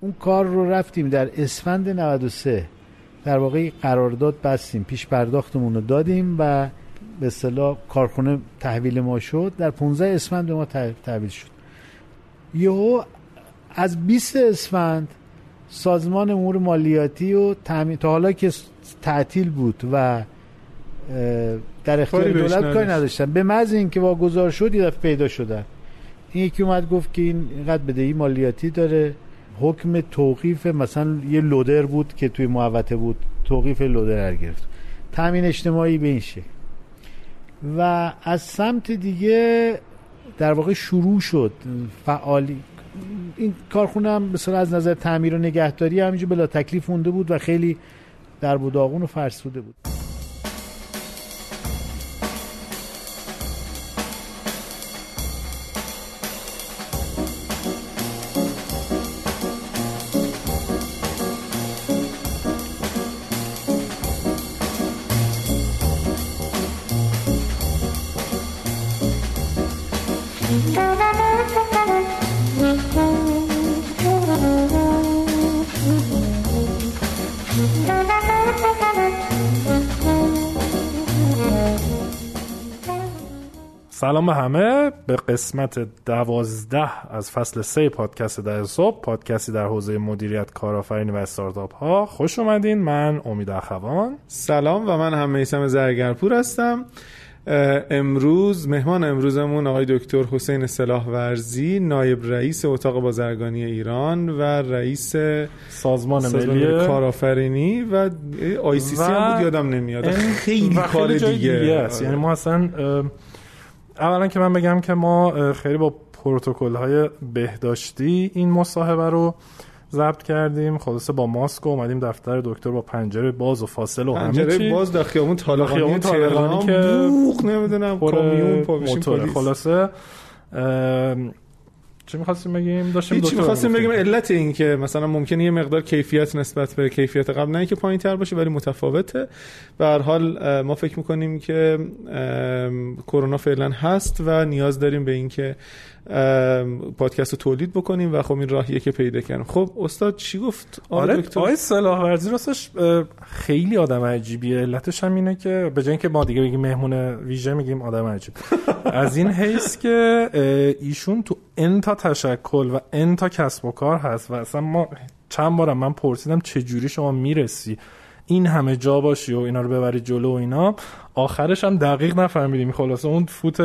اون کار رو رفتیم در اسفند 93 در واقع قرارداد بستیم پیش پرداختمون رو دادیم و به اصطلاح کارخونه تحویل ما شد. در 15 اسفند به ما تحویل شد. یهو از 20 اسفند سازمان امور مالیاتی و تامین تا حالا که تعطیل بود و در اختیار دولت کاری نداشتن. به محض اینکه واگذار شد یه پیدا شدن. این یکی اومد گفت که این اینقدر بدهی مالیاتی داره. حکم توقیف مثلا یه لودر بود که توی محوطه بود توقیف لودر گرفت. تامین اجتماعی به این شکل. و از سمت دیگه در واقع شروع شد فعالی. این کارخونه هم مثلا از نظر تعمیر و نگهداری همینجور بلا تکلیف مونده بود و خیلی در و فرسوده بود. سلام به همه. به قسمت دوازده از فصل سه پادکست در صبح پادکستی در حوزه مدیریت کارآفرینی و استارتاپ ها خوش اومدین. من امید اخوان. سلام و من هم میسم زرگرپور هستم. امروز مهمان امروزمون آقای دکتر حسین سلاح ورزی نایب رئیس اتاق بازرگانی ایران و رئیس سازمان, ملی. کارآفرینی و آی سی سی هم بود یادم نمیاد. خیلی کار دیگه. است. یعنی ما اصلا اولا که من بگم که ما خیلی با پروتکل های بهداشتی این مصاحبه رو ضبط کردیم خلاصه با ماسک اومدیم دفتر دکتر با پنجره باز و فاصله و همه چی. باز در خیابون طالقانی تهران که بوق نمی‌دونم کامیون موتور خلاصه. چی می‌خواستیم بگیم؟ داشتیم چی می‌خواستیم بگیم علت این که مثلا ممکنه یه مقدار کیفیت نسبت به کیفیت قبل نه که پایین‌تر باشه ولی متفاوته. به هر حال ما فکر می‌کنیم که کرونا فعلا هست و نیاز داریم به اینکه پادکست رو تولید بکنیم و خب این راهیه که پیدا کردیم. خب استاد چی گفت؟ آره دکتر؟ آقای صلاح ورزی راستش خیلی آدم عجیبیه. علتش هم اینه که به جای اینکه ما دیگه بگیم مهمون ویژه میگیم آدم عجیب. از این حیث که ایشون تو انتا تشکل و انتا کسب و کار هست و اصلا ما چند بارم من پرسیدم چه جوری شما می‌رسی؟ این همه جا باشی و اینا رو ببری جلو و اینا. آخرش هم دقیق نفهمیدیم. خلاصه اون فوت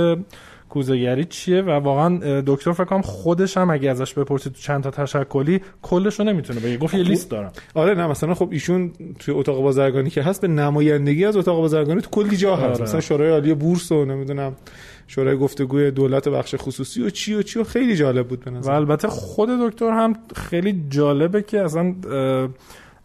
کوزهگری چیه و واقعا دکتر فکر کنم خودش هم اگه ازش بپرسید تو چند تا تشکلی کلش رو نمی‌تونه بگه. گفت یه خب، لیست دارم. آره نه مثلا خب ایشون توی اتاق بازرگانی که هست به نمایندگی از اتاق بازرگانی تو کلی جا هست. آره. مثلا شورای عالی بورس و نمی‌دونم شورای گفتگوی دولت بخش خصوصی و چی و چی و خیلی جالب بود به نظر و البته خود دکتر هم خیلی جالبه که اصلا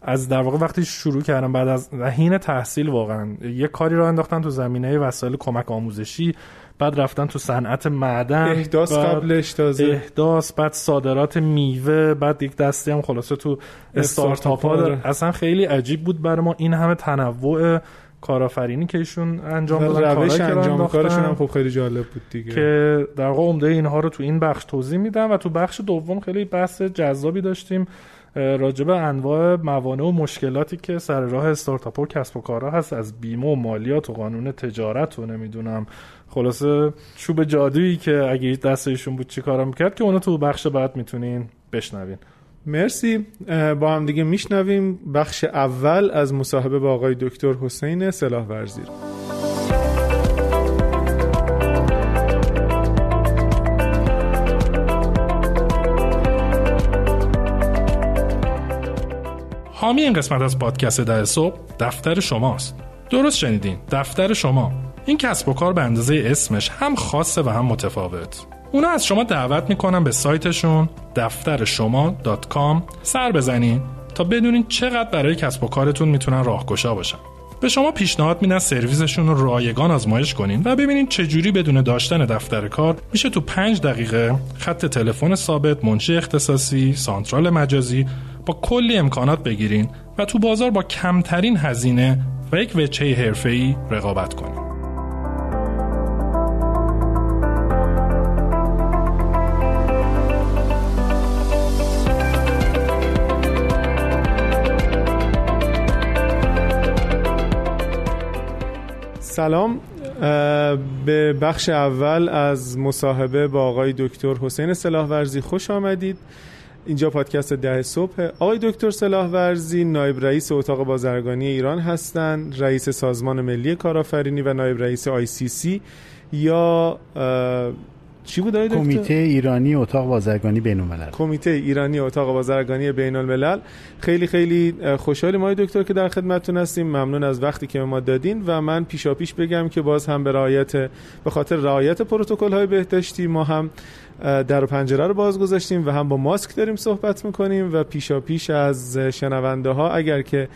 از در واقع وقتی شروع کردم بعد از حین تحصیل واقعا یه کاری رو انداختن تو زمینه وسایل کمک آموزشی. بعد رفتن تو صنعت معدن احداث قبلش تازه. احداث بعد صادرات میوه بعد یک دستی هم خلاصه تو استارتاپ ها. داره اصلا خیلی عجیب بود برای ما این همه تنوع کارآفرینی که ایشون انجام دادن روش انجام کارشون هم خب خیلی جالب بود دیگه. که در واقع عمده اینها رو تو این بخش توضیح میدم و تو بخش دوم خیلی بحث جذابی داشتیم. راجب انواع موانع و مشکلاتی که سر راه استارتاپ و کسب و کارها هست از بیمه و مالیات و قانون تجارت و نمی‌دونم. خلاصه چوب جادویی که اگه دست ایشون بود چی کارا می‌کرد که اونو تو بخش بعد می‌تونین بشنوین. مرسی. با هم دیگه میشنویم. بخش اول از مصاحبه با آقای دکتر حسین سلاح ورزیر حامی این قسمت از پادکست ده صبح دفتر شماست. درست شنیدین دفتر شما. این کسب و کار به اندازه اسمش هم خاصه و هم متفاوت. اونا از شما دعوت می‌کنن به سایتشون دفتر شما سر بزنین تا بدونین چقدر برای کسب و کارتون می‌تونن راهگشا باشن. به شما پیشنهاد میدن سرویسشون رو رایگان آزمایش کنین و ببینین چجوری بدون داشتن دفتر کار میشه تو پنج دقیقه خط تلفن ثابت منشی اختصاصی سانترال مجازی با کلی امکانات بگیرین و تو بازار با کمترین هزینه و یک وجهه حرفه‌ای رقابت کنید. سلام به بخش اول از مصاحبه با آقای دکتر حسین سلاحورزی خوش آمدید اینجا پادکست ده صبح. آقای دکتر سلاح ورزی نایب رئیس اتاق بازرگانی ایران هستند رئیس سازمان ملی کارآفرینی و نایب رئیس آی سی سی. یا چی بود کمیته ایرانی اتاق بازرگانی بین الملل کمیته ایرانی اتاق بازرگانی بین الملل خیلی خیلی خوشحالیم آقای دکتر که در خدمتتون هستیم. ممنون از وقتی که ما دادین و من پیشا پیش بگم که باز هم به رعایت به خاطر رعایت پروتکل های بهداشتی ما هم در پنجره رو باز گذاشتیم و هم با ماسک داریم صحبت می‌کنیم و پیشا پیش از شنونده ها اگر که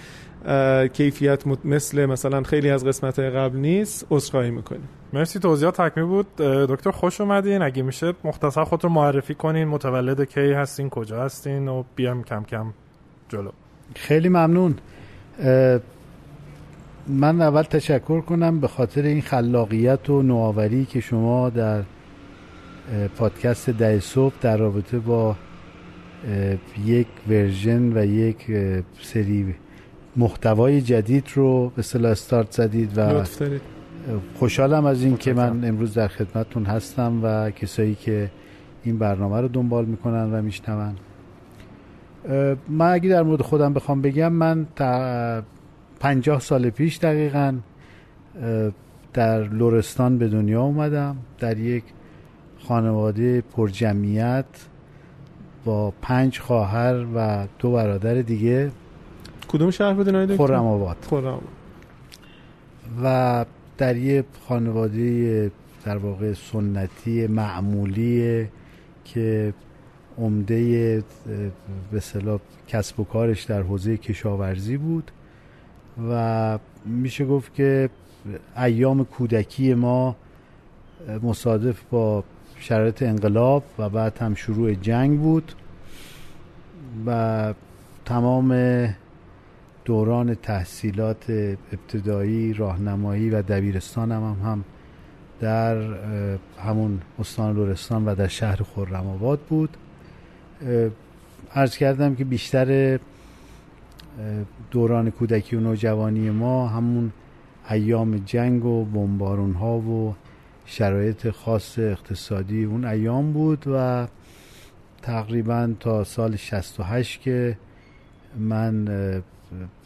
کیفیت مثل مثلا خیلی از قسمت قبل نیست عذرخواهی می‌کنیم. مرسی توضیحات تکمیل بود. دکتر خوش اومدین. اگه میشه مختصر خود رو معرفی کنین. متولد کی هستین کجا هستین و بیام کم کم جلو. خیلی ممنون. من اول تشکر کنم به خاطر این خلاقیت و نوآوری که شما در پادکست ده صبح در رابطه با یک ورژن و یک سری محتوای جدید رو به صلاح استارت زدید و خوشحالم از این که من امروز در خدمتتون هستم و کسایی که این برنامه رو دنبال می‌کنن و میشنون. من اگه در مورد خودم بخوام بگم من تا پنجاه سال پیش دقیقا در لورستان به دنیا اومدم. در یک خانواده پرجمعیت با پنج خواهر و دو برادر دیگه کدوم شهر بودین خرم آباد. و در یه خانواده در واقع سنتی معمولی که عمده به صلاح کسب و کارش در حوزه کشاورزی بود و میشه گفت که ایام کودکی ما مصادف با شرایط انقلاب و بعد هم شروع جنگ بود و تمام دوران تحصیلات ابتدایی راهنمایی و دبیرستان هم, هم, در همون استان لورستان و در شهر خرم آباد بود. عرض کردم که بیشتر دوران کودکی و نوجوانی ما همون ایام جنگ و بمبارون ها و شرایط خاص اقتصادی اون ایام بود و تقریبا تا سال 68 که من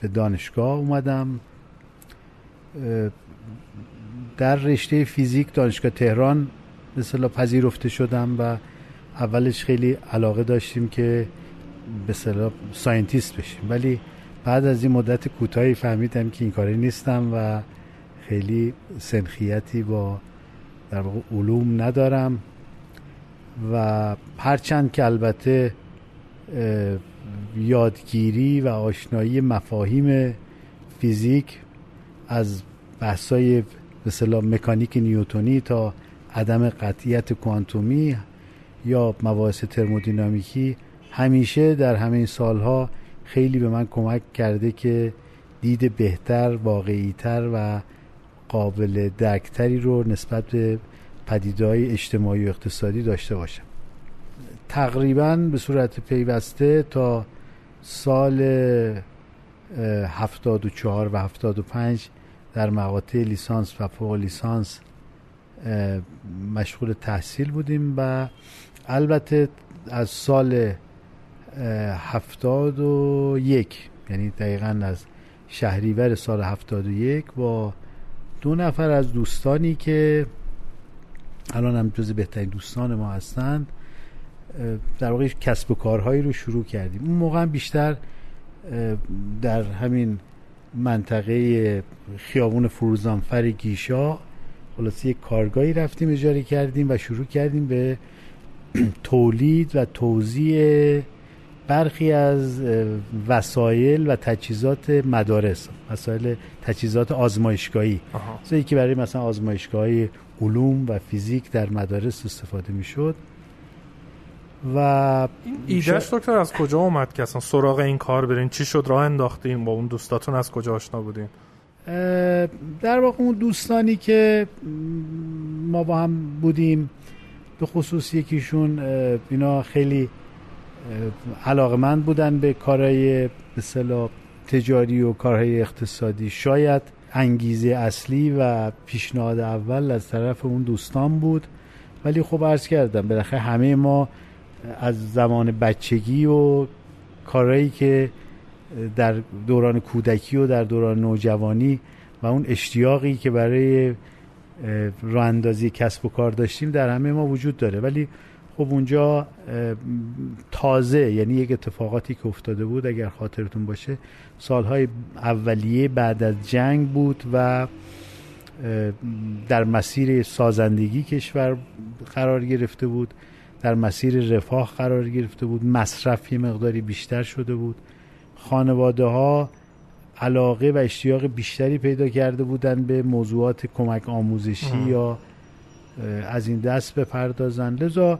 به دانشگاه اومدم. در رشته فیزیک دانشگاه تهران مثلا پذیرفته شدم و اولش خیلی علاقه داشتیم که به اصطلاح scientist بشیم. ولی بعد از این مدت کوتاهی فهمیدم که این کاره نیستم و خیلی سنخیتی با در واقع علوم ندارم و هرچند که البته یادگیری و آشنایی مفاهیم فیزیک از بحثای به مکانیک نیوتونی تا عدم قطعیت کوانتومی یا مباحث ترمودینامیکی همیشه در همه سالها خیلی به من کمک کرده که دید بهتر واقعیتر و قابل درکتری رو نسبت به پدیدهای اجتماعی و اقتصادی داشته باشم. تقریبا به صورت پیوسته تا سال 74 و 75 در مقاطع لیسانس و فوق لیسانس مشغول تحصیل بودیم و البته از سال 71 یعنی دقیقا از شهریور سال 71 با دو نفر از دوستانی که الان هم جز بهترین دوستان ما هستند در واقع کسب و کارهایی رو شروع کردیم. اون موقع بیشتر در همین منطقه خیابون فروزانفر گیشا خلاصی یک کارگاهی رفتیم اجاره کردیم و شروع کردیم به تولید و توزیع برخی از وسایل و تجهیزات مدارس وسایل تجهیزات آزمایشگاهی. مثل که برای مثلا آزمایشگاه علوم و فیزیک در مدارس استفاده می‌شد. و ایدهش دکتر از کجا اومد که اصلا سراغ این کار برین؟ چی شد؟ راه انداختین؟ با اون دوستاتون از کجا آشنا بودین؟ در واقع اون دوستانی که ما با هم بودیم به خصوص یکیشون اینا خیلی علاقمند بودن به کارهای به تجاری و کارهای اقتصادی. شاید انگیزه اصلی و پیشنهاد اول از طرف اون دوستان بود ولی خب عرض کردم بالاخره همه ما از زمان بچگی و کارهایی که در دوران کودکی و در دوران نوجوانی و اون اشتیاقی که برای راه اندازی کسب و کار داشتیم در همه ما وجود داره. ولی خب اونجا تازه یعنی یک اتفاقاتی که افتاده بود اگر خاطرتون باشه سالهای اولیه بعد از جنگ بود و در مسیر سازندگی کشور قرار گرفته بود در مسیر رفاه قرار گرفته بود مصرف یه مقداری بیشتر شده بود. خانواده ها علاقه و اشتیاق بیشتری پیدا کرده بودن به موضوعات کمک آموزشی یا از این دست بپردازن لذا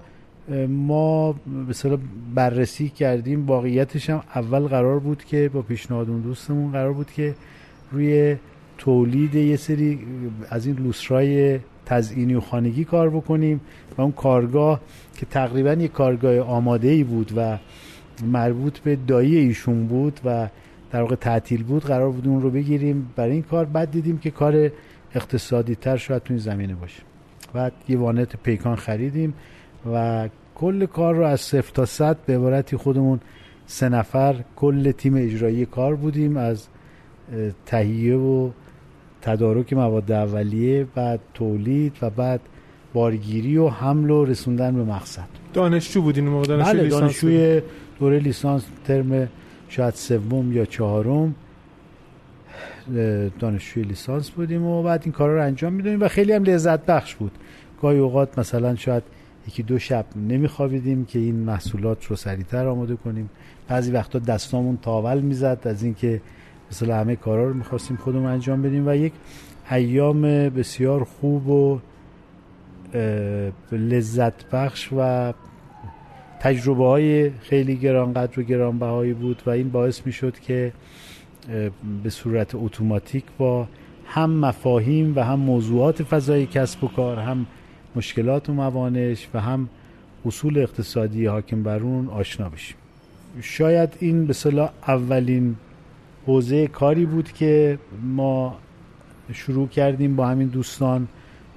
ما به بررسی کردیم واقعیتش هم اول قرار بود که با پیشنهاد اون دوستمون قرار بود که روی تولید یه سری از این لوسرای تزئینی و خانگی کار بکنیم و اون کارگاه که تقریبا یک کارگاه آماده ای بود و مربوط به دایی ایشون بود و در واقع تعطیل بود قرار بود اون رو بگیریم برای این کار. بعد دیدیم که کار اقتصادی تر شاید تو این زمینه باشه. بعد یه وانت پیکان خریدیم. و کل کار رو از صفر تا صد به عبارتی خودمون سه نفر کل تیم اجرایی کار بودیم از تهیه و تدارک مواد اولیه بعد تولید و بعد بارگیری و حمل و رسوندن به مقصد. دانشجو بودین موقع؟ دانشجو بله دانشجوی دوره لیسانس ترم شاید سوم یا چهارم دانشجوی لیسانس بودیم و بعد این کارا رو انجام می‌دونیم و خیلی هم لذت بخش بود. گاهی اوقات مثلا شاید یکی دو شب نمیخوابیدیم که این محصولات رو سریعتر آماده کنیم. بعضی وقتا دستامون تاول می‌زد از اینکه مثلا همه کارا رو می‌خواستیم خودمون انجام بدیم و یک ایام بسیار خوب و لذت بخش و تجربه های خیلی گرانقدر و گرانبهایی بود و این باعث می شد که به صورت اتوماتیک با هم مفاهیم و هم موضوعات فضای کسب و کار هم مشکلات و موانش و هم اصول اقتصادی حاکم بر اون آشنا بشیم. شاید این به صلاح اولین حوزه کاری بود که ما شروع کردیم با همین دوستان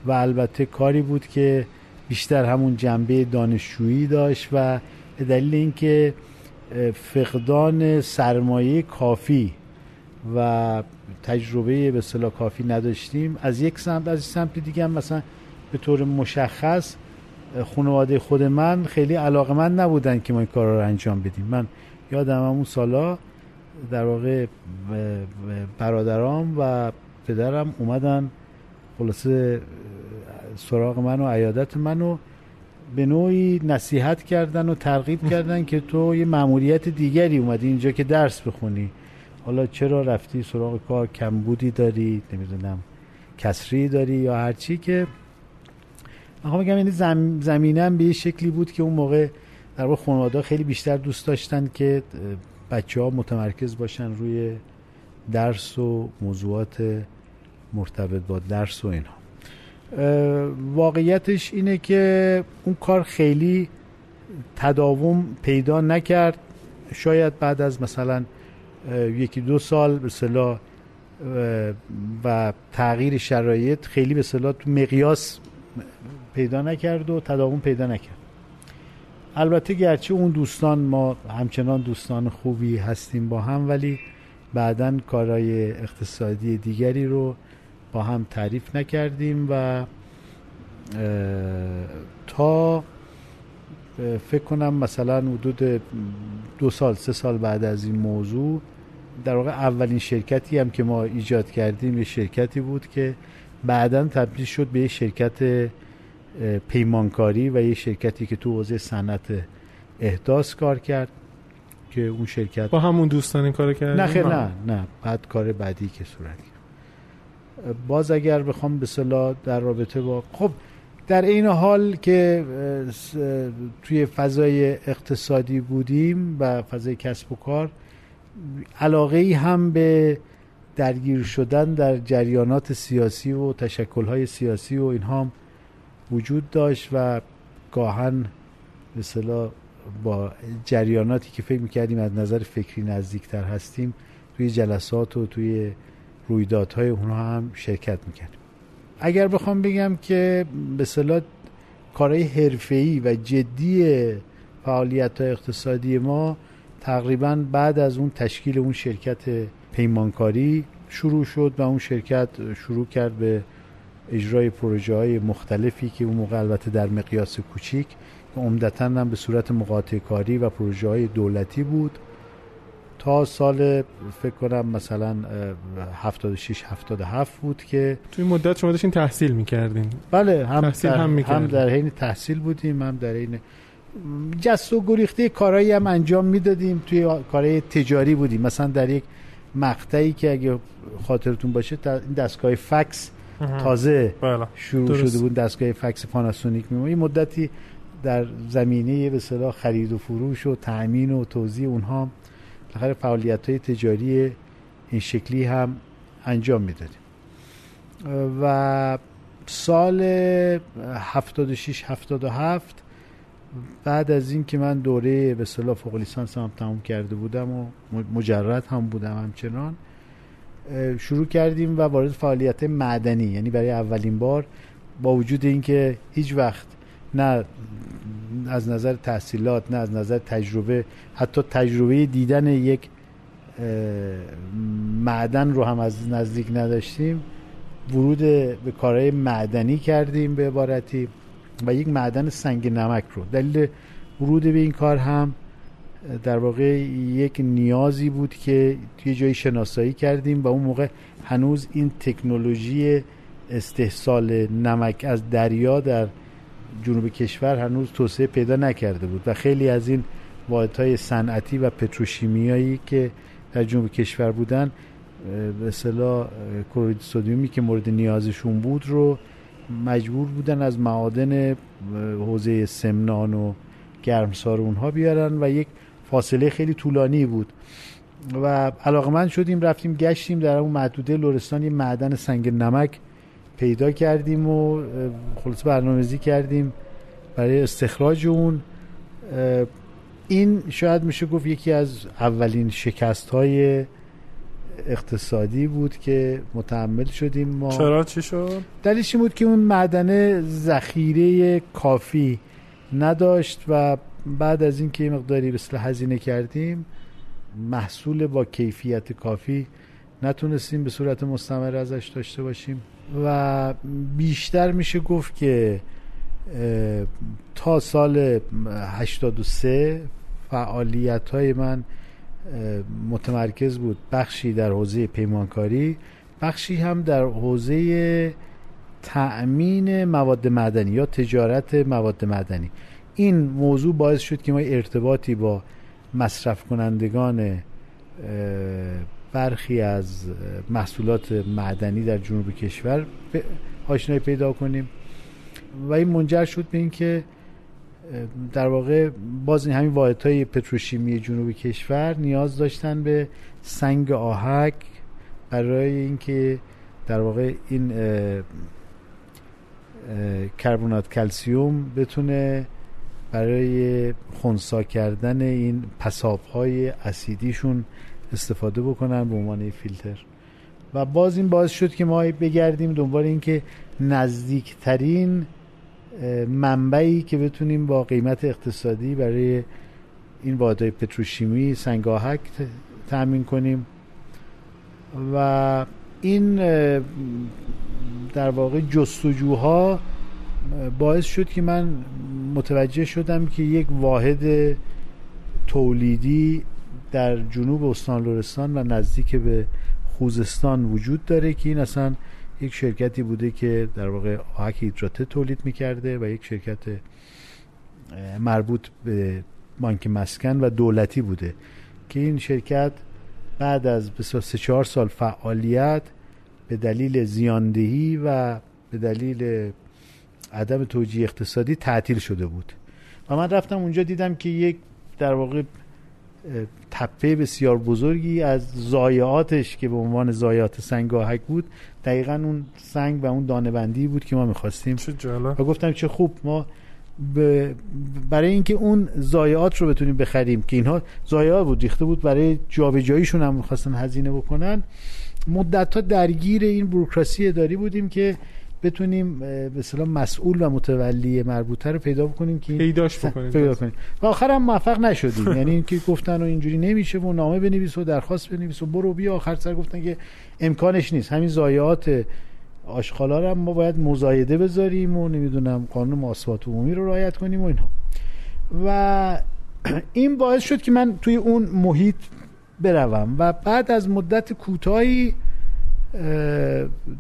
و البته کاری بود که بیشتر همون جنبه دانشجویی داشت و به دلیل اینکه فقدان سرمایه کافی و تجربه به صلاح کافی نداشتیم از یک سمت از سمت دیگه هم مثلا به طور مشخص خانواده خود من خیلی علاقه من نبودن که ما این کار رو انجام بدیم. من یادم اون سالا در واقع برادرام و پدرم اومدن خلاصه سراغ من و عیادت منو به نوعی نصیحت کردن و ترغیب کردن که تو یه مأموریت دیگری اومدی اینجا که درس بخونی. حالا چرا رفتی سراغ کار؟ کمبودی داری؟ نمی‌دونم کسری داری یا هرچی که من میگم این زم زمینم به یه شکلی بود که اون موقع در واقع خانواده خیلی بیشتر دوست داشتن که بچه ها متمرکز باشن روی درس و موضوعات مرتبط با درس و اینها. واقعیتش اینه که اون کار خیلی تداوم پیدا نکرد. شاید بعد از مثلا یکی دو سال به صلاح و تغییر شرایط خیلی به صلاح تو مقیاس پیدا نکرد و تداوم پیدا نکرد. البته گرچه اون دوستان ما همچنان دوستان خوبی هستیم با هم ولی بعدا کارهای اقتصادی دیگری رو با هم تعریف نکردیم و تا فکر کنم مثلا حدود دو سال سه سال بعد از این موضوع در واقع اولین شرکتی هم که ما ایجاد کردیم یه شرکتی بود که بعدا تبدیل شد به یه شرکت پیمانکاری و یه شرکتی که تو حوزه صنعت احداث کار کرد که اون شرکت با همون دوستان این کار کرد نه خیر نه. نه بعد کار بعدی که صورت باز اگر بخوام به صلاح در رابطه با خب در این حال که توی فضای اقتصادی بودیم و فضای کسب و کار علاقه ای هم به درگیر شدن در جریانات سیاسی و تشکلهای سیاسی و اینها هم وجود داشت و گاهن مثلا با جریاناتی که فکر می‌کردیم از نظر فکری نزدیکتر هستیم توی جلسات و توی رویدادهای اونها هم شرکت می‌کردیم. اگر بخوام بگم که به صلاح کارهای حرفه‌ای و جدی فعالیت اقتصادی ما تقریبا بعد از اون تشکیل اون شرکت پیمانکاری شروع شد و اون شرکت شروع کرد به اجرای پروژه های مختلفی که اون موقع البته در مقیاس کوچیک عمدتا هم به صورت مقاطع کاری و پروژه های دولتی بود. تا سال فکر کنم مثلا 76 77 بود که توی مدت شما داشتین تحصیل می‌کردین. بله هم تحصیل در, هم هم در حین تحصیل بودیم هم در حین جست و گریخته کارهایی هم انجام می‌دادیم. توی کارهای تجاری بودیم. مثلا در یک مقطعی که اگه خاطرتون باشه این دستگاه فکس تازه بله. شروع درست. شده بود دستگاه فکس پاناسونیک میمون یه مدتی در زمینه به اصطلاح خرید و فروش و تأمین و توزیع اونها بالاخره فعالیت های تجاری این شکلی هم انجام می‌دادیم و سال 76 77 بعد از این که من دوره به اصطلاح فوق لیسانس هم تموم کرده بودم و مجرد هم بودم همچنان شروع کردیم و وارد فعالیت معدنی یعنی برای اولین بار با وجود اینکه هیچ وقت نه از نظر تحصیلات نه از نظر تجربه حتی تجربه دیدن یک معدن رو هم از نزدیک نداشتیم ورود به کارهای معدنی کردیم به عبارتی و یک معدن سنگ نمک رو. دلیل ورود به این کار هم در واقع یک نیازی بود که توی جایی شناسایی کردیم و اون موقع هنوز این تکنولوژی استحصال نمک از دریا در جنوب کشور هنوز توسعه پیدا نکرده بود و خیلی از این واحدهای صنعتی و پتروشیمیایی که در جنوب کشور بودن به اصطلاح کلورید سدیومی که مورد نیازشون بود رو مجبور بودن از معادن حوزه سمنان و گرمسار اونها بیارن و یک فاصله خیلی طولانی بود. و علاقمند شدیم رفتیم گشتیم در اون محدوده لورستان یه معدن سنگ نمک پیدا کردیم و خلاص برنامه‌ریزی کردیم برای استخراج اون. این شاید میشه گفت یکی از اولین شکست های اقتصادی بود که متحمل شدیم ما. چرا؟ چی شد؟ دلیلش بود که اون معدنه ذخیره کافی نداشت و بعد از اینکه مقداری به هزینه کردیم محصول با کیفیت کافی نتونستیم به صورت مستمر ازش داشته باشیم و بیشتر میشه گفت که تا سال 83 فعالیت های من متمرکز بود. بخشی در حوزه پیمانکاری بخشی هم در حوزه تأمین مواد معدنی یا تجارت مواد معدنی. این موضوع باعث شد که ما ارتباطی با مصرف کنندگان برخی از محصولات معدنی در جنوب کشور آشنایی پیدا کنیم. و این منجر شد به اینکه در واقع باز این همین واحدهای پتروشیمی جنوب کشور نیاز داشتن به سنگ آهک برای اینکه در واقع این کربونات کلسیوم بتونه برای خونسا کردن این پساب های اسیدیشون استفاده بکنن به عنوان فیلتر. و باز این باعث شد که ما بگردیم دنبال اینکه نزدیکترین منبعی که بتونیم با قیمت اقتصادی برای این واحدهای پتروشیمی سنگاهک تأمین کنیم. و این در واقع جستجوها باعث شد که من متوجه شدم که یک واحد تولیدی در جنوب استان لرستان و نزدیک به خوزستان وجود داره که این اصلا یک شرکتی بوده که در واقع آهک هیدراته تولید می‌کرده و یک شرکت مربوط به بانک مسکن و دولتی بوده که این شرکت بعد از سه چهار سال فعالیت به دلیل زیاندهی و به دلیل عدم توجیه اقتصادی تعطیل شده بود. و من رفتم اونجا دیدم که یک در واقع تپه بسیار بزرگی از زایعاتش که به عنوان زایعات سنگ آهک بود دقیقا اون سنگ و اون دانه بندی بود که ما می‌خواستیم. و گفتم چه خوب ما برای اینکه اون زایعات رو بتونیم بخریم که اینها زایعات بود ریخته بود برای جابجاییشون هم می‌خواستن هزینه بکنن. مدت ها درگیر این بروکراسی اداری بودیم که بتونیم به اصطلاح مسئول و متولی مربوطه رو پیدا بکنیم که پیداش بکنیم. پیدا کنیم. و آخر هم موفق نشدیم. یعنی اینکه گفتن و اینجوری نمیشه و نامه بنویس و درخواست بنویس و برو بیا. آخر سر گفتن که امکانش نیست. همین ضایعات آشغالا رو ما باید مزایده بذاریم و نمی‌دونم قانون مواصلات عمومی رو رعایت کنیم و اینها. و این باعث شد که من توی اون محیط بروم و بعد از مدت کوتاهی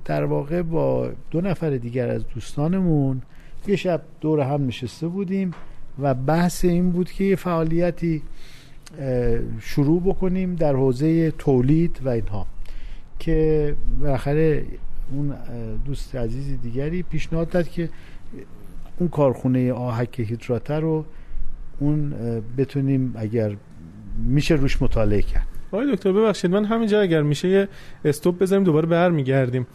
در واقع با دو نفر دیگر از دوستانمون یه شب دور هم نشسته بودیم و بحث این بود که یه فعالیتی شروع بکنیم در حوزه تولید و اینها که بالاخره اون دوست عزیز دیگری پیشنهاد داد که اون کارخونه آهک هیدراته رو اون بتونیم اگر میشه روش مطالعه کرد. آقای دکتر ببخشید من همینجا اگر میشه یه استوب بذاریم دوباره برمیگردیم.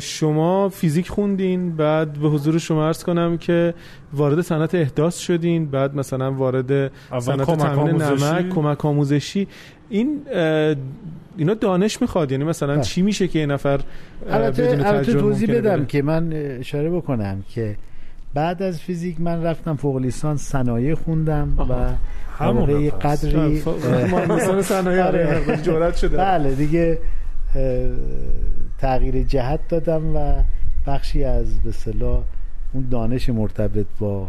شما فیزیک خوندین بعد به حضور شما عرض کنم که وارد صنعت احداث شدین بعد مثلا وارد صنعت تامین نمک کمک آموزشی. این اینا دانش می‌خواد یعنی مثلا بله. چی میشه که یه نفر البته البته توضیح بدم که من اشاره بکنم که بعد از فیزیک من رفتم فوق لیسانس صنایع خوندم و همون قدری صنایع آره. جرأت شده بله دیگه تغییر جهت دادم و بخشی از به صلاح اون دانش مرتبط با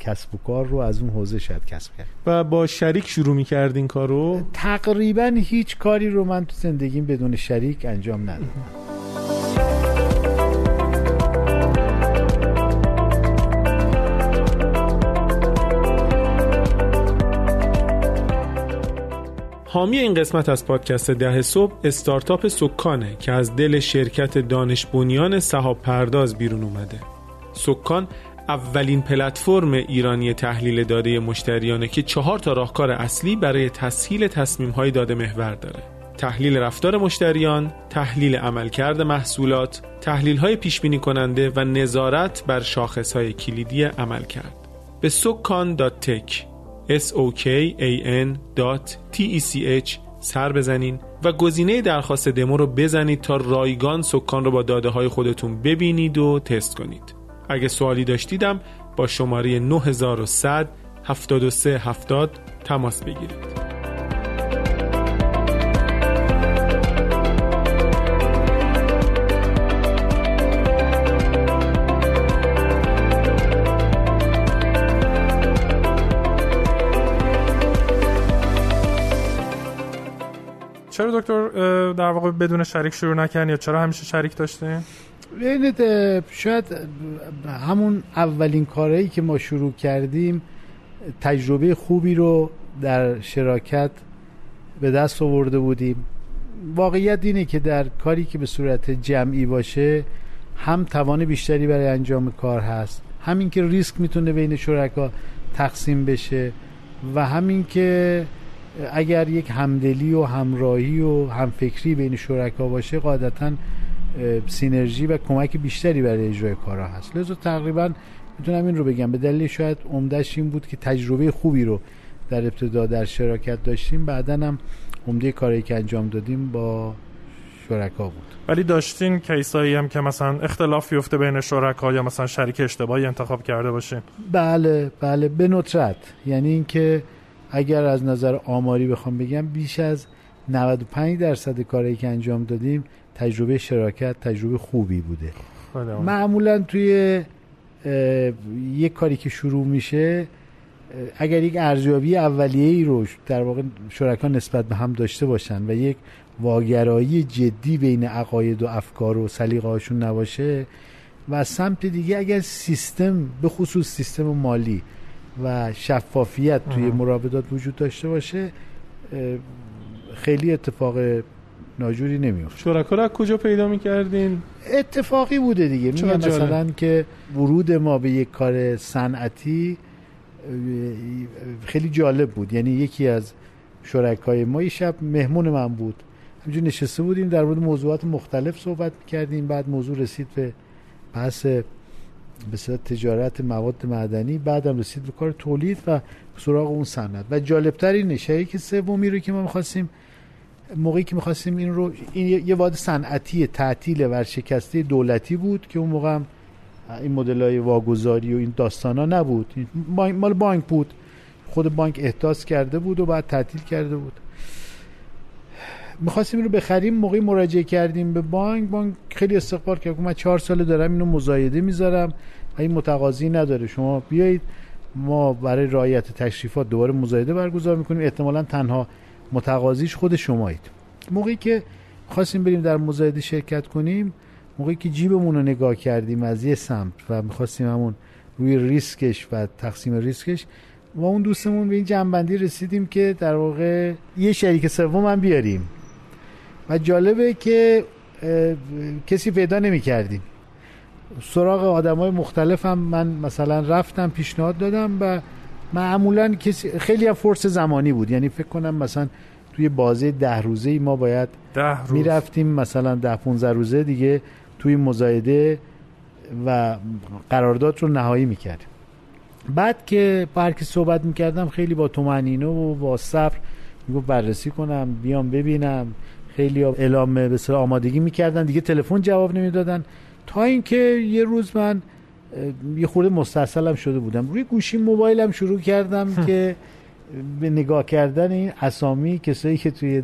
کسب و کار رو از اون حوزه شاید کسب کرد و با شریک شروع می کردین کارو؟ تقریبا هیچ کاری رو من تو زندگیم بدون شریک انجام ندادم. حامی این قسمت از پادکست ده صبح استارتاپ سکانه که از دل شرکت دانش بنیان صحاب پرداز بیرون اومده سکان اولین پلتفرم ایرانی تحلیل داده مشتریانه که چهار تا راهکار اصلی برای تسهیل تصمیم های داده محور داره تحلیل رفتار مشتریان، تحلیل عملکرد محصولات، تحلیل های پیش بینی کننده و نظارت بر شاخص های کلیدی عملکرد. به سکان.tech sokan.tech سر بزنین و گزینه درخواست دمو رو بزنید تا رایگان سکان رو با داده های خودتون ببینید و تست کنید. اگه سوالی داشتیدم با شماره 9100 7370 تماس بگیرید. چرا دکتر در واقع بدون شریک شروع نکردین یا چرا همیشه شریک داشتین؟ ببینید شاید همون اولین کارهایی که ما شروع کردیم تجربه خوبی رو در شراکت به دست آورده بودیم. واقعیت اینه که در کاری که به صورت جمعی باشه هم توان بیشتری برای انجام کار هست. همین که ریسک می‌تونه بین شرکا تقسیم بشه و همین که اگر یک همدلی و همراهی و همفکری بین شرکا باشه قاعدتا سینرژی و کمک بیشتری برای اجرای کارها هست. لذا تقریبا می‌تونم این رو بگم. به دلیل شاید عمدهش این بود که تجربه خوبی رو در ابتدا در شراکت داشتیم. بعدا هم عمده کاری که انجام دادیم با شرکا بود. ولی داشتین کیسایی هم که مثلا اختلاف یفته بین شرکا یا مثلا شریک اشتباهی انتخاب کرده باشین؟ بله بله به ندرت. یعنی اینکه اگر از نظر آماری بخوام بگم بیش از 95 درصد کاری که انجام دادیم تجربه شراکت تجربه خوبی بوده. معمولا توی یک کاری که شروع میشه اگر یک ارزیابی اولیه ای رو در واقع شرکا نسبت به هم داشته باشن و یک واگرایی جدی بین عقاید و افکار و سلیقه هاشون نباشه و سمت دیگه اگر سیستم به خصوص سیستم مالی و شفافیت توی مراودات وجود داشته باشه خیلی اتفاق ناجوری نمیفته شرکا رو کجا پیدا می‌کردین؟ اتفاقی بوده دیگه. میگم مثلا که ورود ما به یک کار صنعتی خیلی جالب بود. یعنی یکی از شرکای ما یه شب مهمون من بود. همینجور نشسته بودیم در مورد موضوعات مختلف صحبت کردیم. بعد موضوع رسید به بحث به تجارت مواد معدنی بعدم رسید به کار تولید و سراغ اون صنعت. و جالبتر اینه که سومی رو که ما می‌خواستیم موقعی که می‌خواستیم این رو این یه واد صنعتی تعطیل ورشکسته دولتی بود که اون موقع هم این مدل های واگذاری و این داستان ها نبود مال بانک بود. خود بانک احداث کرده بود و بعد تعطیل کرده بود. می‌خواستیم رو بخریم موقعی مراجعه کردیم به بانک. بانک خیلی استقبال کرد. من چهار ساله دارم اینو مزایده می‌ذارم و این متقاضی نداره. شما بیایید ما برای رعایت تشریفات دوباره مزایده برگزار می‌کنیم. احتمالا تنها متقاضیش خود شمایید. موقعی که خواستیم بریم در مزایده شرکت کنیم موقعی که جیبمون رو نگاه کردیم از یه سمت و می‌خواستیم همون روی ریسکش و تقسیم ریسکش و اون دوستمون به این جنبندی رسیدیم که در واقع یه شریک سوم هم بیاریم. و جالبه که کسی پیدا نمی کردیم سراغ آدم های مختلف هم من مثلا رفتم پیشنهاد دادم و معمولا کسی خیلی هم فرص زمانی بود. یعنی فکر کنم مثلا توی بازه ده روزه ای ما باید ده روز. می‌رفتیم مثلا ده 15 روزه دیگه توی مزایده و قرارداد رو نهایی می‌کردیم. بعد که با هر صحبت می‌کردم خیلی با تومنینه و با صبر میگو بررسی کنم بیام ببینم. خیلی اعلام به آمادگی می‌کردن. دیگه تلفن جواب نمی‌دادن. تا اینکه یه روز من یه خورده مستحصلم شده بودم. روی گوشی موبایلم شروع کردم که به نگاه کردن این اسامی کسایی که توی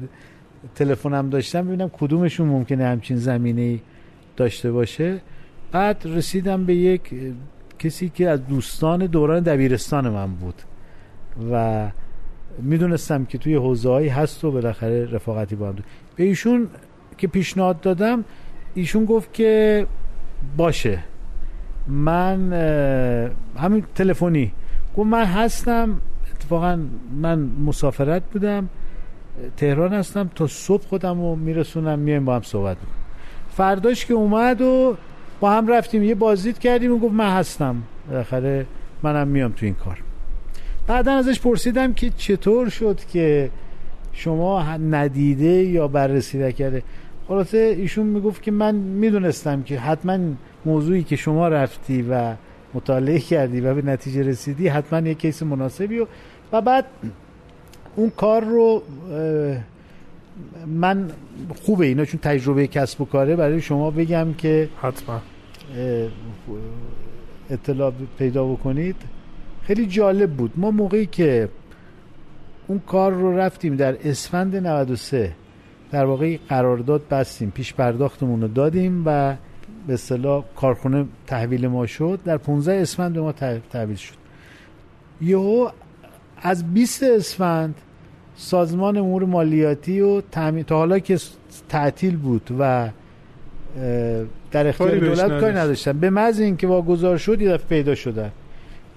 تلفنم داشتم ببینم کدومشون ممکنه همچین زمینه داشته باشه. بعد رسیدم به یک کسی که از دوستان دوران دبیرستان من بود و می‌دونستم که توی حوزه هست و بالاخره رفاقتی با هم به ایشون که پیشنهاد دادم ایشون گفت که باشه. من همین تلفنی. گفت من هستم اتفاقا من مسافرت بودم تهران هستم تا صبح خودم رو میرسونم میایم با هم صحبت بکنم فرداش که اومد و با هم رفتیم یه بازدید کردیم و گفت من هستم. بالاخره منم میام تو این کار. بعدا ازش پرسیدم که چطور شد که شما ندیده یا بررسی نکرده خلاصه ایشون می‌گفت که من می‌دونستم که حتما موضوعی که شما رفتی و مطالعه کردی و به نتیجه رسیدی حتما یه کیس مناسبی و, و بعد اون کار رو من خوبه اینا چون تجربه کسب و کاره برای شما بگم که حتما. اطلاع پیدا بکنید. خیلی جالب بود. ما موقعی که اون کار رو رفتیم در اسفند 93 در واقع قرارداد بستیم پیش پرداختمون رو دادیم و به اصطلاح کارخونه تحویل ما شد. در 15 اسفند به ما تحویل شد. یهو از 20 اسفند سازمان امور مالیاتی و تامین تا حالا که تعطیل بود و در اختیار دولت کاری نداشتن. به محض اینکه واگذار شد یه پیدا شدن.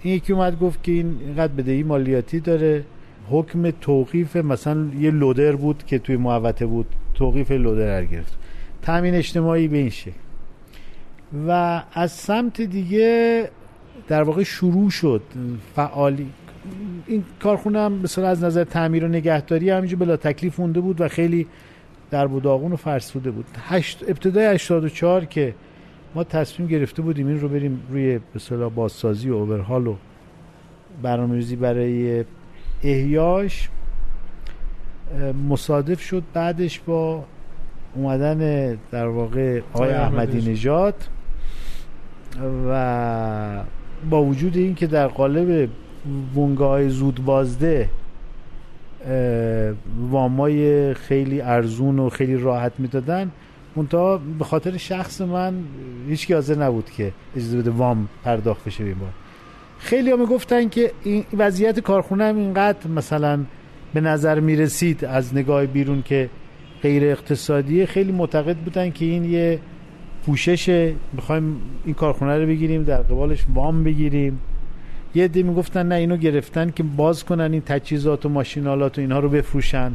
این یکی اومد گفت که این اینقدر بدهی مالیاتی داره. حکم توقیف مثلا یه لودر بود که توی محوطه بود توقیف لودر گرفت. تامین اجتماعی به این شکل. و از سمت دیگه در واقع شروع شد فعالی. این کارخونه هم مثلا از نظر تعمیر و نگهداری همینجور بلا تکلیف مونده بود و خیلی در بوداغون و فرسوده بود. هشت ابتدای 84 که ما تصمیم گرفته بودیم این رو بریم روی به بازسازی و اوورهال و برنامه‌ریزی برای احیاش مصادف شد بعدش با اومدن در واقع آقای احمدی نژاد. و با وجود این که در قالب بونگاه زود بازده وامای خیلی ارزون و خیلی راحت می‌دادن منتها به خاطر شخص من هیچ حاضر نبود که اجازه بده وام پرداخت بشه بین خیلی ها می‌گفتن که این وضعیت کارخونه هم اینقدر مثلا به نظر می‌رسید از نگاه بیرون که غیر اقتصادیه. خیلی معتقد بودن که این یه پوشش می‌خوایم این کارخونه رو بگیریم در قبالش وام بگیریم. یه عده می‌گفتن نه اینو گرفتن که باز کنن این تجهیزات و ماشینالات و اینها رو بفروشن.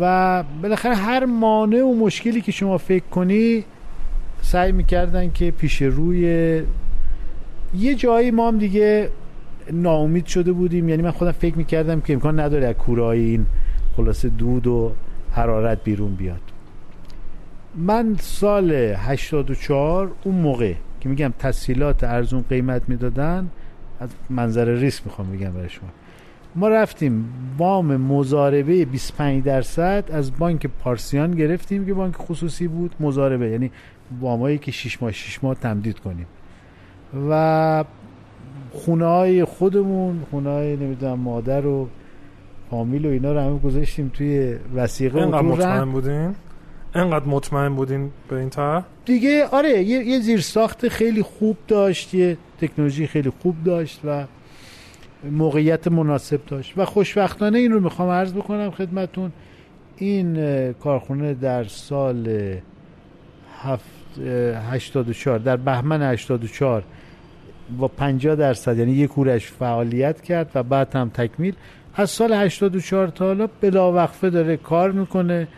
و بالاخره هر مانع و مشکلی که شما فکر کنی سعی می‌کردن که پیش روی یه جایی ما هم دیگه ناامید شده بودیم. یعنی من خودم فکر می‌کردم که امکان نداره از کورای این خلاصه دود و حرارت بیرون بیاد. من سال 84 اون موقع که میگم تسهیلات ارزون قیمت می‌دادن از منظر ریسک می‌خوام بگم برای شما. ما رفتیم وام مزاربه 25 درصد از بانک پارسیان گرفتیم که بانک خصوصی بود. مزاربه یعنی وامایی که 6 ماه 6 ماه تمدید کنیم. و خونه های خودمون خونه های نمی‌دونم مادر و فامیل و اینا رو همه گذاشتیم توی وسیقه اینقدر مطمئن بودین؟ انقدر مطمئن بودین به این تا دیگه آره یه, یه زیرساخت خیلی خوب داشت یه تکنولوژی خیلی خوب داشت و موقعیت مناسب داشت. و خوشبختانه این رو می‌خوام عرض بکنم خدمتون. این کارخونه در سال هفت 84 در بهمن 84 با 50 درصد یعنی یک کورش فعالیت کرد و بعد هم تکمیل. از سال 84 تا حالا بلاوقفه داره کار می‌کنه.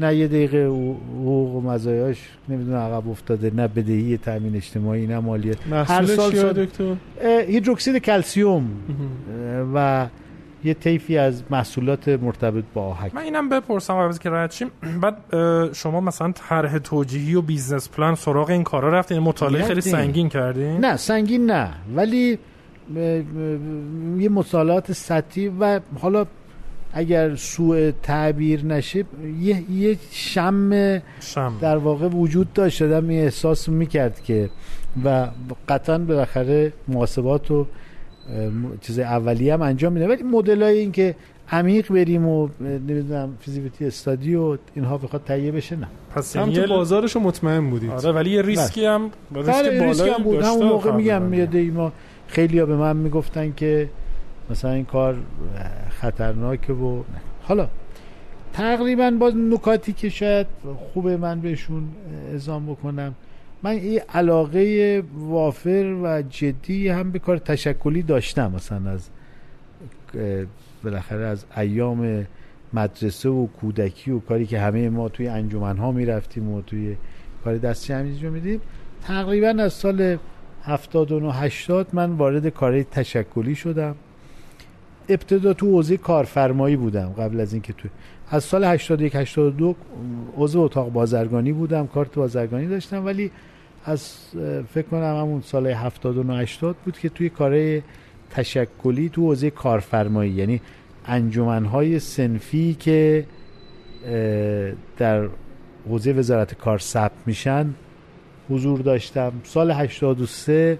نه یه دقیقه حقوق و مزایاش نمی‌دونه عقب افتاده نه بدهی تامین اجتماعی نه مالیات. هر سال سال دکتر؟ هیدروکسید کلسیوم. و یه طیفی از محصولات مرتبط با آهک من اینم بپرسم قبل که رد شیم. بعد شما مثلا طرح توجیهی و business plan سراغ این کارا رفتین؟ مطالعه خیلی سنگین کردین؟ نه سنگین نه. ولی یه مطالعات سطحی و حالا اگر سوء تعبیر نشه یه, یه شم, شم. در واقع وجود داشت. آدم احساس می‌کرد که و قطعا بالاخره محاسبات و چیز اولیه هم انجام میده. ولی مدل های این که عمیق بریم و نمی‌دونم فیزیبیتی استادی و اینها بخواد تهیه بشه نه. پس هم تو بازارشو مطمئن بودید. آره ولی یه ریسکی هم ریسک بله، بالایی هم بود. همون موقع میگم میاده ما خیلی ها به من می‌گفتن که مثلا این کار خطرناکه و حالا تقریبا با نکاتی که شاید خوبه من بهشون ازام بکنم. من این علاقه وافر و جدی هم به کار تشکلی داشتم. مثلا از بالاخره از ایام مدرسه و کودکی و کاری که همه ما توی انجمن ها می‌رفتیم و توی کار دستی همینجا میدیم. تقریبا از سال 79 80 من وارد کار تشکلی شدم. ابتدا تو حوزه کارفرمایی بودم قبل از اینکه تو از سال 81 82 عضو اتاق بازرگانی بودم کارت بازرگانی داشتم ولی از فکر کنم همون سال 79 80 بود که توی کار تشکلی تو حوزه کارفرمایی یعنی انجمنهای سنفی که در حوزه وزارت کار ثبت میشن حضور داشتم. سال 83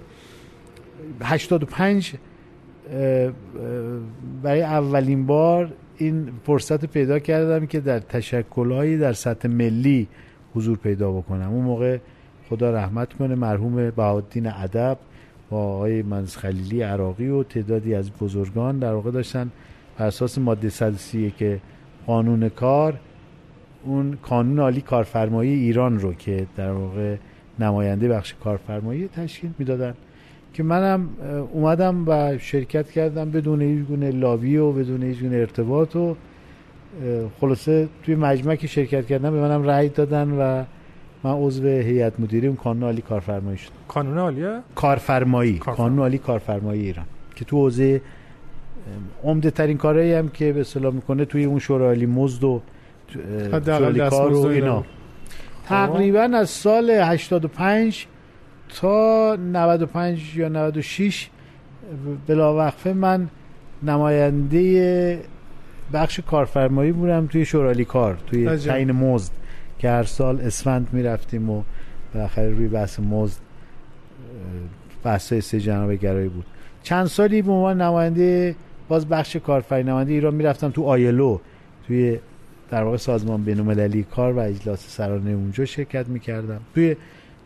85 برای اولین بار این فرصت پیدا کردم که در تشکلهایی در سطح ملی حضور پیدا بکنم. اون موقع خدا رحمت کنه. مرحوم بهادین ادب با آقای منز خلیلی عراقی و تعدادی از بزرگان در واقع داشتن بر اساس ماده 130 که قانون کار اون قانون عالی کارفرمایی ایران رو که در واقع نماینده بخش کارفرمایی تشکیل می‌دادن که منم اومدم و شرکت کردم بدون هیچ گونه لابی و بدون هیچ گونه ارتباط و خلاصه توی مجمع که شرکت کردم به منم رأی دادن و من عضو هیئت مدیره اون کانون عالی کارفرمایی شدم. کانون عالیه؟ کارفرمایی. کانون عالی کارفرمایی ایران. که تو حوزه عمده ترین کارهایی هم که به اصطلاح می‌کنه توی اون شورای عالی مزد و کار و اینا. تقریبا از سال 85 تا 95 یا 96 بلاوقفه من نماینده بخش کارفرمایی بودم توی شورالی کار توی تعیین مزد. که هر سال اسفند می‌رفتیم و بالاخره روی بحث مزد بحث سه جناب گرایی بود. چند سالی به عنوان نماینده باز بخش کارفرمایی نماینده ایران می‌رفتم تو آیلو توی در واقع سازمان بین‌المللی کار و اجلاس سرانه اونجا شرکت می‌کردم. توی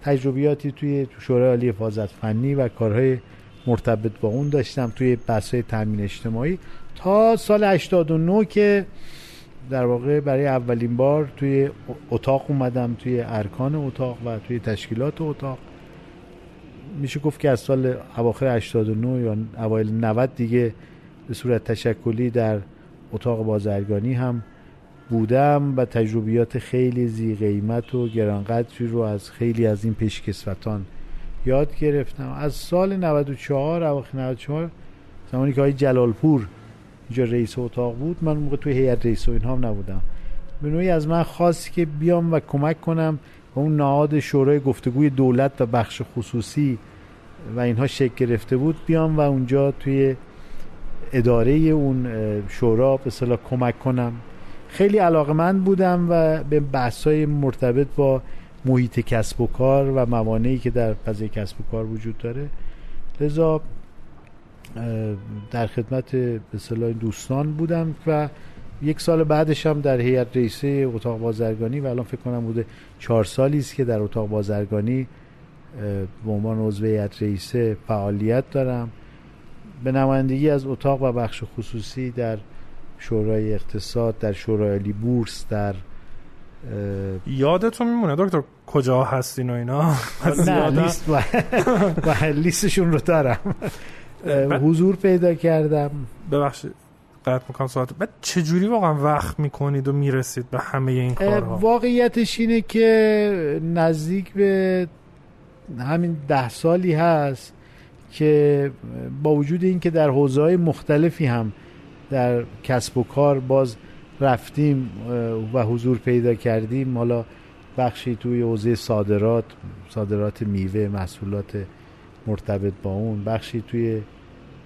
تجربیاتی توی شورای عالی حفاظت فنی و کارهای مرتبط با اون داشتم توی بحث‌های تامین اجتماعی. تا سال 89 که در واقع برای اولین بار توی اتاق اومدم توی ارکان اتاق و توی تشکیلات اتاق. میشه گفت که از سال اواخر 89 یا اوایل 90 دیگه به صورت تشکلی در اتاق بازرگانی هم بودم و تجربیات خیلی زی قیمت و گرانقدری رو از خیلی از این پیشکسوتان یاد گرفتم. از سال 94 اواخر 94 زمانی که های جلالپور اینجا رئیس اتاق بود من موقع توی هیئت رئیس و اینها نبودم. به نوعی از من خواست که بیام و کمک کنم و اون نهاد شورای گفتگوی دولت و بخش خصوصی و اینها شکل گرفته بود بیام و اونجا توی اداره اون شورا به صلاح کمک کنم. خیلی علاقمند بودم و به بحثای مرتبط با محیط کسب و کار و موانعی که در فضای کسب و کار وجود داره. لذا در خدمت به دوستان بودم و یک سال بعدش هم در هیئت رئیسه اتاق بازرگانی و الان فکر کنم بوده چهار سالی است که در اتاق بازرگانی به عنوان عضو هیئت رئیسه فعالیت دارم. به نمایندگی از اتاق و بخش خصوصی در شورای اقتصاد در شورای عالی بورس در یادتون میمونه؟ دکتر کجا هستین و اینا؟ نه لیست و لیستشون رو دارم. حضور پیدا کردم. ببخشید قطع می‌کنم سوالات بعد چجوری واقعا وقت می‌کنید و می‌رسید به همه این کارها؟ واقعیتش اینه که نزدیک به همین ده سالی هست که با وجود اینکه در حوزه های مختلفی هم در کسب و کار باز رفتیم و حضور پیدا کردیم حالا بخشی توی حوزه صادرات صادرات میوه محصولات مرتبط با اون بخشی توی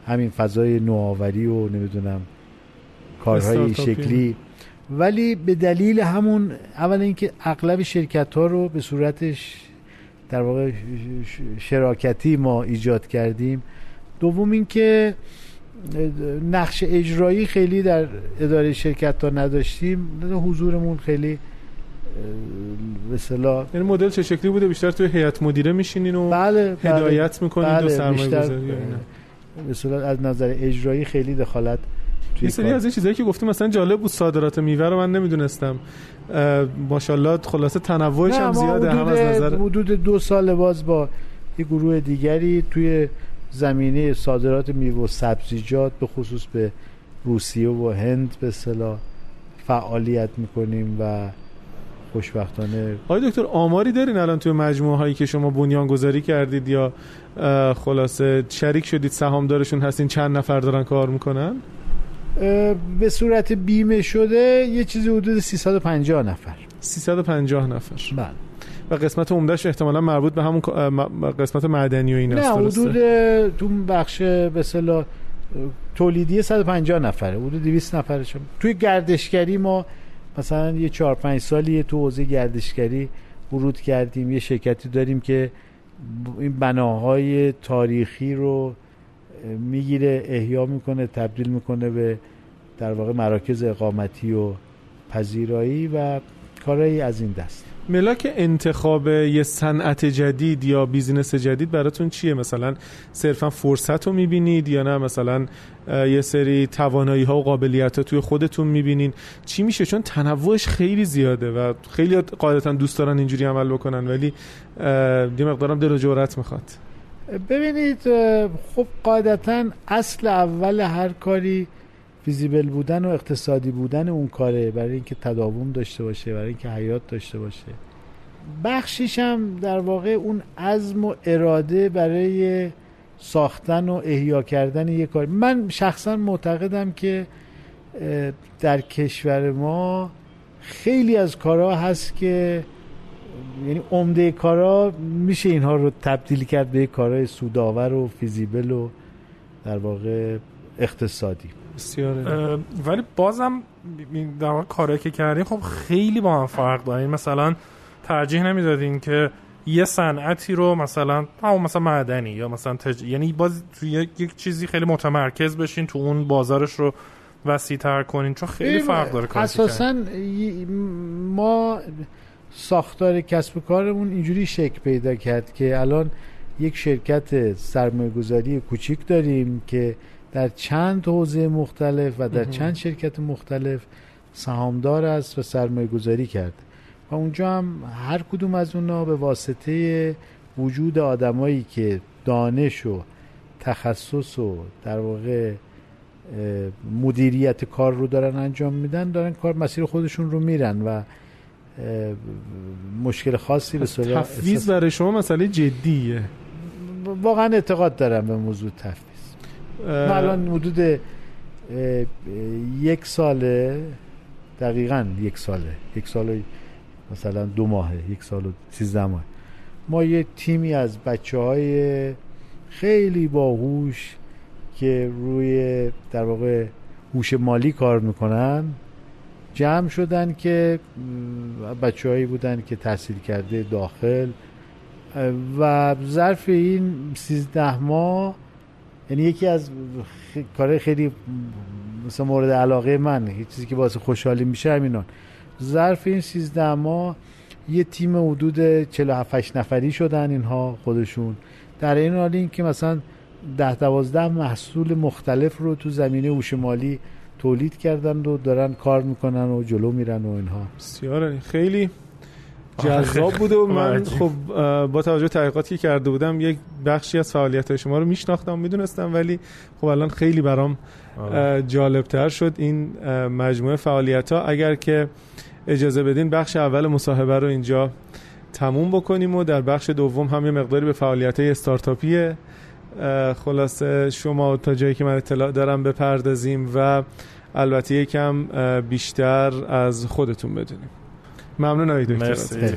همین فضای نوآوری و نمی‌دونم کارهای شکلی. ولی به دلیل همون اول اینکه اغلب شرکت ها رو به صورتش در واقع شراکتی ما ایجاد کردیم. دوم اینکه نقش اجرایی خیلی در اداره شرکت ها نداشتیم. حضورمون خیلی به اصطلاح یعنی مدل چه شکلی بوده بیشتر توی هیئت مدیره میشینین و بله, بله. هدایت می‌کنین بله. و سرمایه گذاری به از نظر اجرایی خیلی دخالت یه سری از این چیزایی که گفتیم مثلا جالب بود صادرات میوه رو من نمی‌دونستم ماشاءالله خلاصه تنوعش هم زیاده هم از نظر حدود دو سال باز با یه گروه دیگری توی زمینه صادرات میوه و سبزیجات به خصوص به روسیه و هند به صلاح فعالیت می‌کنیم و خوشبختانه. آقای دکتر آماری دارین الان توی مجموعه هایی که شما بنیان گذاری کردید یا خلاصه شریک شدید سهامدارشون هستین چند نفر دارن کار می‌کنن؟ به صورت بیمه شده یه چیزی حدود 350 نفر. 350 نفر. بله. و قسمت عمدهش احتمالا مربوط به همون قسمت معدنی و این نه حدود تو بخش به تولیدی 150 نفره حدود 200 نفرشون. توی گردشگری ما مثلا یه 4 5 سالی تو حوزه گردشگری ورود کردیم یه شرکتی داریم که این بناهای تاریخی رو می‌گیره احیا می‌کنه تبدیل می‌کنه به در واقع مراکز اقامتی و پذیرایی و کارهایی از این دست. ملاک انتخاب یه صنعت جدید یا بیزینس جدید براتون چیه؟ مثلا صرفا فرصت رو می‌بینید یا نه؟ مثلا یه سری توانایی ها و قابلیت ها توی خودتون می‌بینین. چی میشه؟ چون تنوعش خیلی زیاده و خیلی قاعدتا دوست دارن اینجوری عمل بکنن ولی یه مقدارم دل و جورت می‌خواد. ببینید خب قاعدتا اصل اول هر کاری فیزیبل بودن و اقتصادی بودن اون کاره برای اینکه تداوم داشته باشه برای اینکه حیات داشته باشه. بخشیش هم در واقع اون عزم و اراده برای ساختن و احیا کردن یک کار. من شخصا معتقدم که در کشور ما خیلی از کارها هست که یعنی عمده کارا میشه اینها رو تبدیل کرد به کارهای سودآور و فیزیبل و در واقع اقتصادی. بسیاره. ولی بازم در واقع کاری که کردین خب خیلی با هم فرق دارین مثلا ترجیح نمی‌دادین که یه صنعتی رو مثلا همون مثلا معدنی یا مثلا تج... یعنی باز توی یک چیزی خیلی متمرکز بشین تو اون بازارش رو وسیع تر کنین چون خیلی فرق داره اساسا ما ساختار کسب و کارمون اینجوری شکل پیدا کرد که الان یک شرکت سرمایه گذاری کوچیک داریم که در چند حوزه مختلف و در چند شرکت مختلف سهامدار است و سرمایه گذاری کرد. و اونجا هم هر کدوم از اونا به واسطه وجود آدمایی که دانش و تخصص و در واقع مدیریت کار رو دارن انجام میدن دارن کار مسیر خودشون رو میرن و مشکل خاصی به صورت تفویض برای شما مسئله جدیه. واقعا اعتقاد دارم به موضوع تفویض. الان حدود یک ساله دقیقا یک ساله یک سال مثلا دو ماهه یک سال و سیزده ماه. ما یه تیمی از بچه های خیلی باهوش که روی در واقع هوش مالی کار می‌کنن جمع شدن که بچههایی بودن که تحصیل کرده داخل و ظرف این سیزده ماه یعنی یکی از کار خیلی مثلا مورد علاقه من چیزی که باعث خوشحالی میشه همینان. ظرف این سیزده ماه یه تیم حدود 47 نفری شدن اینها خودشون. در این حال این که مثلا ده دوازده محصول مختلف رو تو زمینه هوش مالی تولید کردن و دارن کار می‌کنن و جلو میرن و اینها. بسیار خیلی جذاب بوده و من خب با توجه تحقیقاتی که کرده بودم یک بخشی از فعالیت های شما رو میشناختم می‌دونستم ولی خب الان خیلی برام جالب تر شد این مجموعه فعالیت ها اگر که اجازه بدین بخش اول مصاحبه رو اینجا تموم بکنیم و در بخش دوم هم یه مقداری به فعالیت های استارتاپی خلاصه شما تا جایی که من اطلاع دارم بپردازیم و البته یکم بیشتر از خودتون بدونیم. ممنون دکتر. مرسی.